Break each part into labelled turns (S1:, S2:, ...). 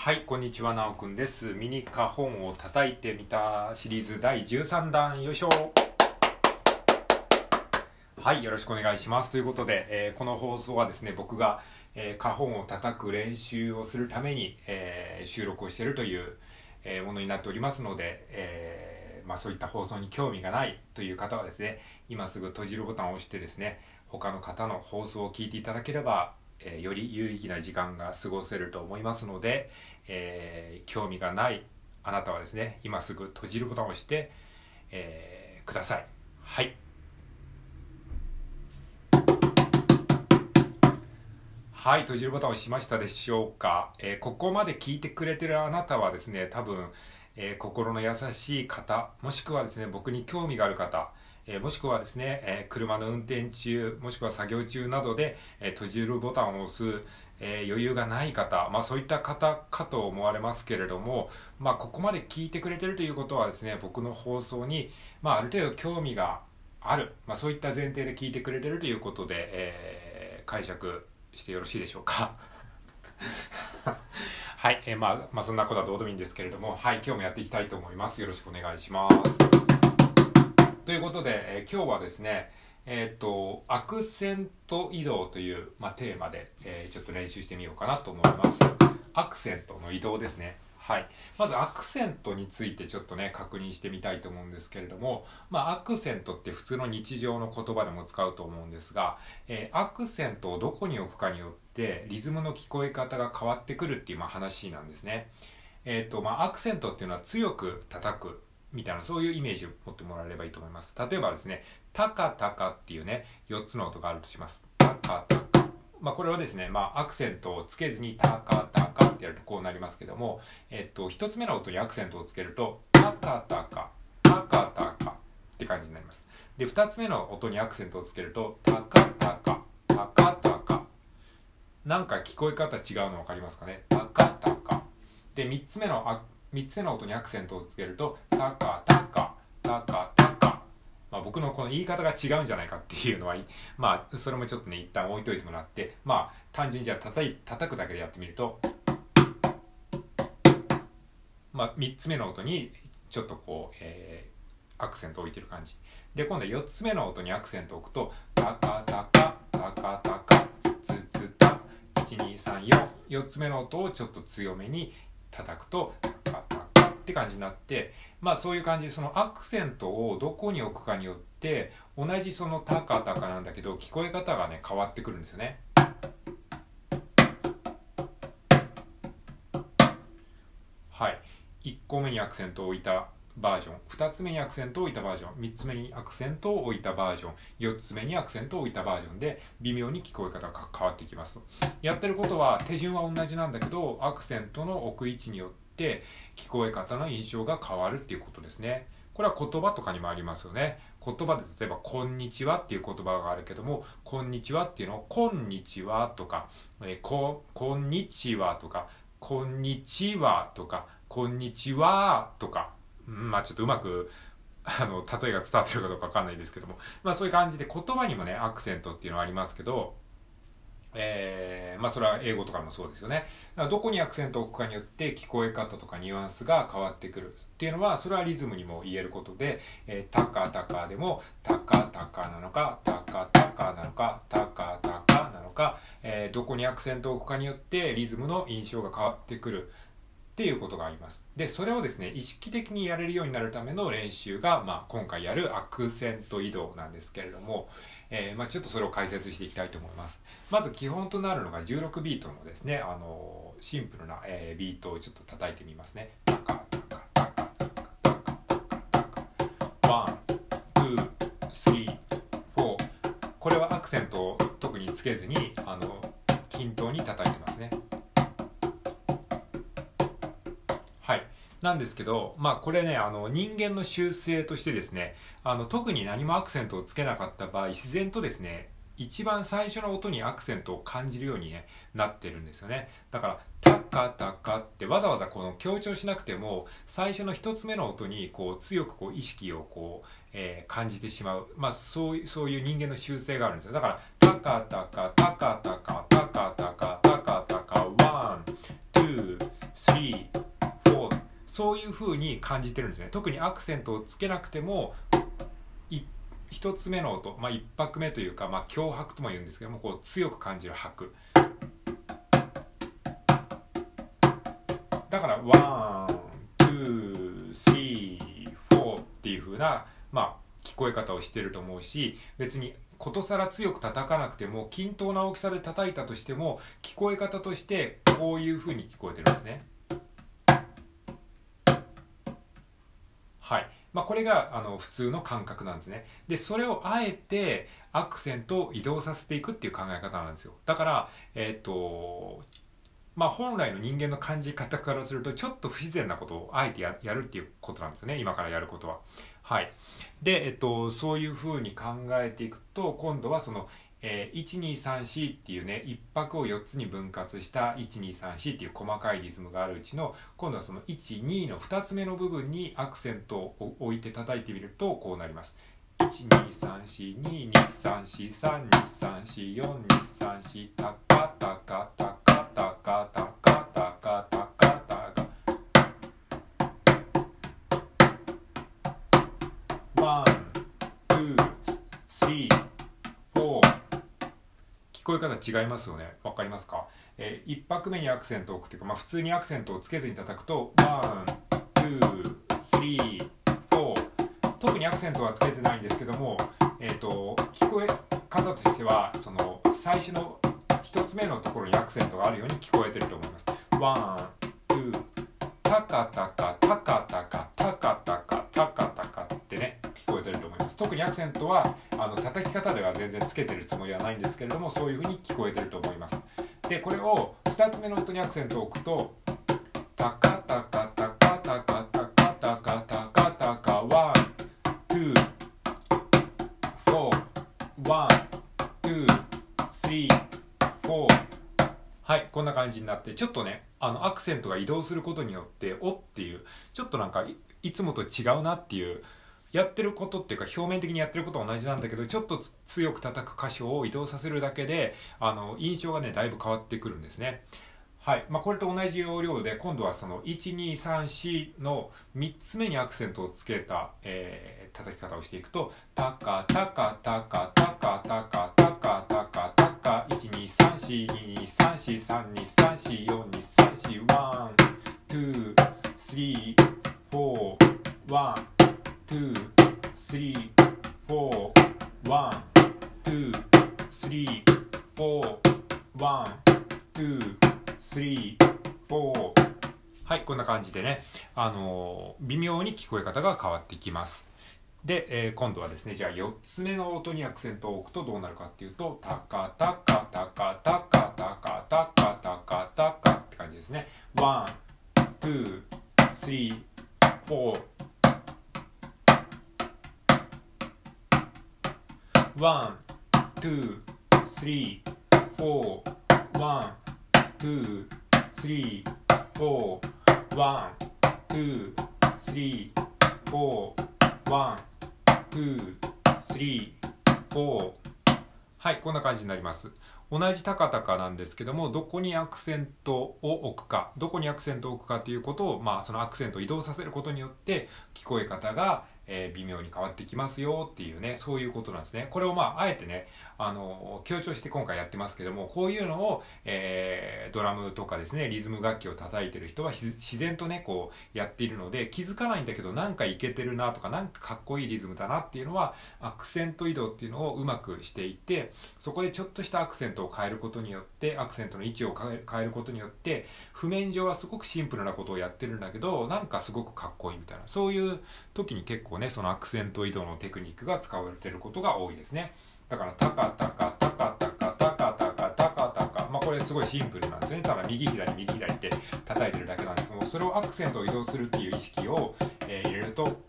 S1: はい、こんにちは、なおくんです。ミニカ本を叩いてみたシリーズ第13弾、よいしょはい、よろしくお願いします。ということで、えーこの放送はですね、僕が、えー、カホンを叩く練習をするために、えー収録をしているという、えーものになっておりますので、えーまあ、そういった放送に興味がないという方はですね、今すぐ閉じるボタンを押してですね、他の方の放送を聞いていただければ、えーより有意義な時間が過ごせると思いますので、えー興味がないあなたはですね、今すぐ閉じるボタンを押して、えーください。はい。はい、閉じるボタンを押しましたでしょうか。えーここまで聞いてくれてるあなたはですね、多分、えー心の優しい方、もしくはですね、僕に興味がある方、えもしくはですね、え車の運転中、もしくは作業中などで、え閉じるボタンを押す、え余裕がない方、まあそういった方かと思われますけれども、まあここまで聞いてくれてるということはですね、僕の放送に、まあある程度興味がある、まあそういった前提で聞いてくれてるということで、えー解釈してよろしいでしょうか。はい、えーまあ、まあそんなことはどうでもいいんですけれども、はい、今日もやっていきたいと思います。よろしくお願いします。ということで、えー今日はですね、えっ、と、アクセント移動という、まあ、テーマで、えーちょっと練習してみようかなと思います。アクセントの移動ですね。はい。まずアクセントについてちょっとね、確認してみたいと思うんですけれども、まあ、アクセントって普通の日常の言葉でも使うと思うんですが、えーアクセントをどこに置くかによって、リズムの聞こえ方が変わってくるっていう、まあ、話なんですね。えっ、と、まあ、アクセントっていうのは強く叩くみたいな、そういうイメージを持ってもらえればいいと思います。例えばですね、タカタカっていうね、4つの音があるとします。タカタカ。まあ、これはですね、まあ、アクセントをつけずにタカタカってやるとこうなりますけども、えっと、1つ目の音にアクセントをつけると、タカタカ、タカタカって感じになります。で、2つ目の音にアクセントをつけると、タカタカ、タカタカ。なんか聞こえ方違うの分かりますかね？タカタカ。で、3つ目のあ、三つ目の音にアクセントをつけると、タカタカ、タカタカ。まあ僕のこの言い方が違うんじゃないかっていうのは、まあそれもちょっとね、一旦置いといてもらって、まあ単純にじゃあ叩い、叩くだけでやってみると、まあ3つ目の音にちょっとこう、えーアクセントを置いてる感じ。で、今度は4つ目の音にアクセントを置くと、タカタカ、タカタカ、ツツツタ、1234、4つ目の音をちょっと強めに叩くと、って感じになって、まあそういう感じで、そのアクセントをどこに置くかによって、同じそのタカタカなんだけど、聞こえ方がね、変わってくるんですよね。はい。1個目にアクセントを置いたバージョン、2つ目にアクセントを置いたバージョン、3つ目にアクセントを置いたバージョン、4つ目にアクセントを置いたバージョンで、微妙に聞こえ方が変わってきますと。やってることは、手順は同じなんだけど、アクセントの置く位置によって、聞こえ方の印象が変わるっていうことですね。これは言葉とかにもありますよね。言葉で例えば、こんにちはっていう言葉があるけども、こんにちはっていうのを、こんにちはとか、えこ、こんにちはとか、こんにちはとか、こんにちはとか、まあちょっとうまく、あの、例えが伝わってるかどうかわかんないですけども、まあそういう感じで言葉にもね、アクセントっていうのはありますけど、えーまあそれは英語とかもそうですよね。だからどこにアクセントを置くかによって聞こえ方とかニュアンスが変わってくるっていうのは、それはリズムにも言えることで、えー、タカタカでも、タカタカなのか、タカタカなのか、タカタカなのか、えーどこにアクセントを置くかによってリズムの印象が変わってくるっていうことがあります。で、それをですね、意識的にやれるようになるための練習が、まあ、今回やるアクセント移動なんですけれども、えーまあ、ちょっとそれを解説していきたいと思います。まず基本となるのが16ビートのですね、あのーシンプルな、えービートをちょっと叩いてみますね。タカタカタカタカタカタカ。 one、two、three、four。これはアクセントを特につけずに、あの、なんですけど、まあこれね、あの人間の習性としてですね、あの特に何もアクセントをつけなかった場合、自然とですね、一番最初の音にアクセントを感じるように、なってるんですよね。だから、タッカタカってわざわざこの強調しなくても、最初の一つ目の音にこう強くこう意識をこう、えー感じてしまう。まあそういう、そういう人間の習性があるんですよ。だから、タカタカ、タカタカ、そういう風に感じてるんですね特にアクセントをつけなくても一つ目の音、まあ、一拍目というか、まあ、強拍とも言うんですけどもこう強く感じる拍だから one, two, three, four っていう風な、まあ、聞こえ方をしてると思うし別にことさら強く叩かなくても均等な大きさで叩いたとしても聞こえ方としてこういう風に聞こえてるんですね。まあ、これがあの普通の感覚なんですね。で、それをあえてアクセントを移動させていくっていう考え方なんですよ。だから、えっ、ー、と、まあ、本来の人間の感じ方からするとちょっと不自然なことをあえてやるっていうことなんですね今からやることは。はい、で、えっと、そういうふうに考えていくと今度はその、えー、1234っていうね1拍を4つに分割した1234っていう細かいリズムがあるうちの今度はその12の2つ目の部分にアクセントを置いて叩いてみるとこうなります。1234223432423タカタカタカこえ方違いますよね。わかりますか？えー、1拍目にアクセントを置くというか、まあ、普通にアクセントをつけずに叩くと、ワン、two, three, four.特にアクセントはつけてないんですけども、えっ、ー、と、聞こえ方としては、その、最初の1つ目のところにアクセントがあるように聞こえてると思います。 one, two,タカタカ、タカタカ、タカタカ、タカタカってね、聞こえてると思います。特にアクセントは、あの叩き方では全然つけてるつもりはないんですけれどもそういうふうに聞こえてると思います。でこれを2つ目の音にアクセントを置くとタカタカタカタカタカタカタカタカ one two four one two three four.はいこんな感じになってちょっとねあのアクセントが移動することによって「お」っていうちょっとなんかいつもと違うなっていうやってることっていうか表面的にやってることは同じなんだけどちょっと強く叩く箇所を移動させるだけであの印象がねだいぶ変わってくるんですね。はいまあ、これと同じ要領で今度はその1234の3つ目にアクセントをつけた、えー、叩き方をしていくとタカタカタカタカタカタカタカタカ123423432344234 two, three, four, one, two, three, four, one, two, three, four はい、こんな感じでね、あのー、微妙に聞こえ方が変わってきます。で、えー、今度はですね、じゃあ4つ目の音にアクセントを置くとどうなるかっていうと、タカタカタカタカタカタカタカタカって感じですね。 one, two, one, two, three, four, one, two, three, four, one, two, three, four, one, two, three, four.はい、こんな感じになります。同じ高々なんですけども、どこにアクセントを置くか、どこにアクセントを置くかということを、まあ、そのアクセントを移動させることによって、聞こえ方が、えー、微妙に変わってきますよっていうね、そういうことなんですね。これをまあ、あえてね、あの、強調して今回やってますけども、こういうのを、えー、ドラムとかですね、リズム楽器を叩いてる人は自然とね、こう、やっているので、気づかないんだけど、なんかいけてるなとか、なんかかっこいいリズムだなっていうのは、アクセント移動っていうのをうまくしていって、そこでちょっとしたアクセントを変えることによって、アクセントの位置を変えることによって、譜面上はすごくシンプルなことをやってるんだけど、なんかすごくかっこいいみたいな、そういう時に結構ね、そのアクセント移動のテクニックが使われてることが多いですね。だから、タカタカ、タカタカ、タカタカ、タカタカ。まあ、これすごいシンプルなんですね。ただ、右左、右左って叩いてるだけなんですけども、それをアクセントを移動するっていう意識を、えー、入れると、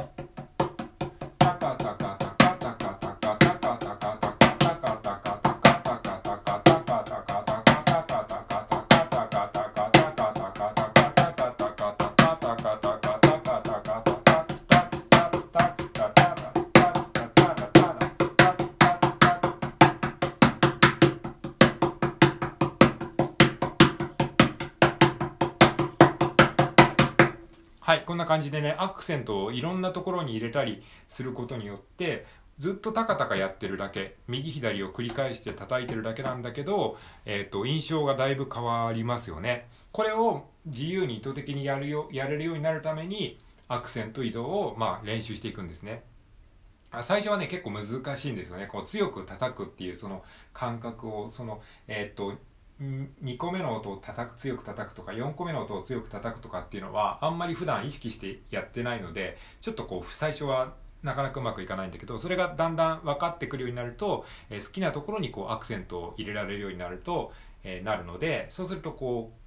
S1: な感じでね、アクセントをいろんなところに入れたりすることによって、ずっとタカタカやってるだけ、右左を繰り返して叩いてるだけなんだけど、えっ、ー、と、印象がだいぶ変わりますよね。これを自由に意図的にやるよ、やれるようになるために、アクセント移動を、まあ、練習していくんですね。最初はね、結構難しいんですよね。こう、強く叩くっていうその感覚を、その、えっ、ー、と、2個目の音を叩く、強く叩くとか、4個目の音を強く叩くとかっていうのは、あんまり普段意識してやってないので、ちょっとこう、最初はなかなかうまくいかないんだけど、それがだんだん分かってくるようになると、えー、好きなところにこうアクセントを入れられるようになると、えー、なるので、そうするとこう、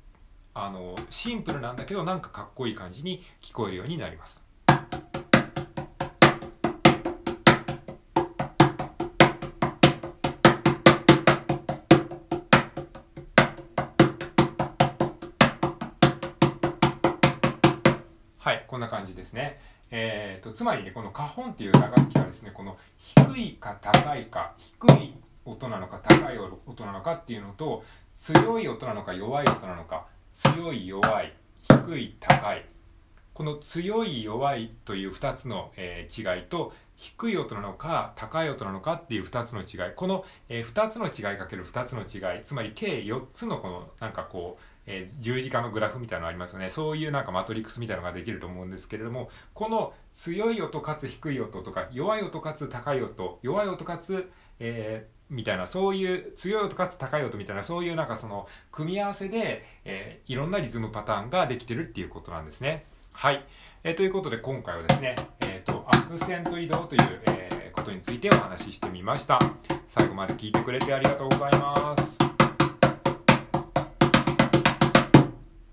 S1: あの、シンプルなんだけど、なんかかっこいい感じに聞こえるようになります。こんな感じですね。えーと、つまりね、この花本っていう打楽器はですね、この低いか高いか、低い音なのか高い音なのかっていうのと、強い音なのか弱い音なのか、強い弱い、低い高い。この強い弱いという2つの、えー、違いと、低い音なのか高い音なのかっていう2つの違い。この、えー、2つの違いかける2つの違い。つまり計4つのこのなんかこう、えー、十字架のグラフみたいなのありますよね。そういうなんかマトリックスみたいなのができると思うんですけれども、この強い音かつ低い音とか、弱い音かつ高い音、弱い音かつ、えー、みたいな、そういう強い音かつ高い音みたいな、そういうなんかその組み合わせで、えー、いろんなリズムパターンができてるっていうことなんですね。はい。え、ということで今回はですね、えっ、と、アクセント移動という、え、ことについてお話ししてみました。最後まで聞いてくれてありがとうございます。